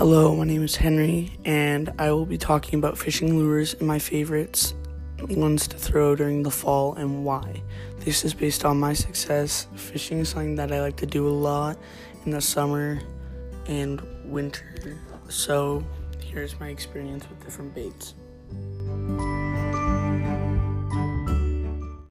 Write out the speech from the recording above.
Hello, my name is Henry, and I will be talking about fishing lures and my favorites ones to throw during the fall and why. This is based on my success. Fishing is something that I like to do a lot in the summer and winter. So, here's my experience with different baits.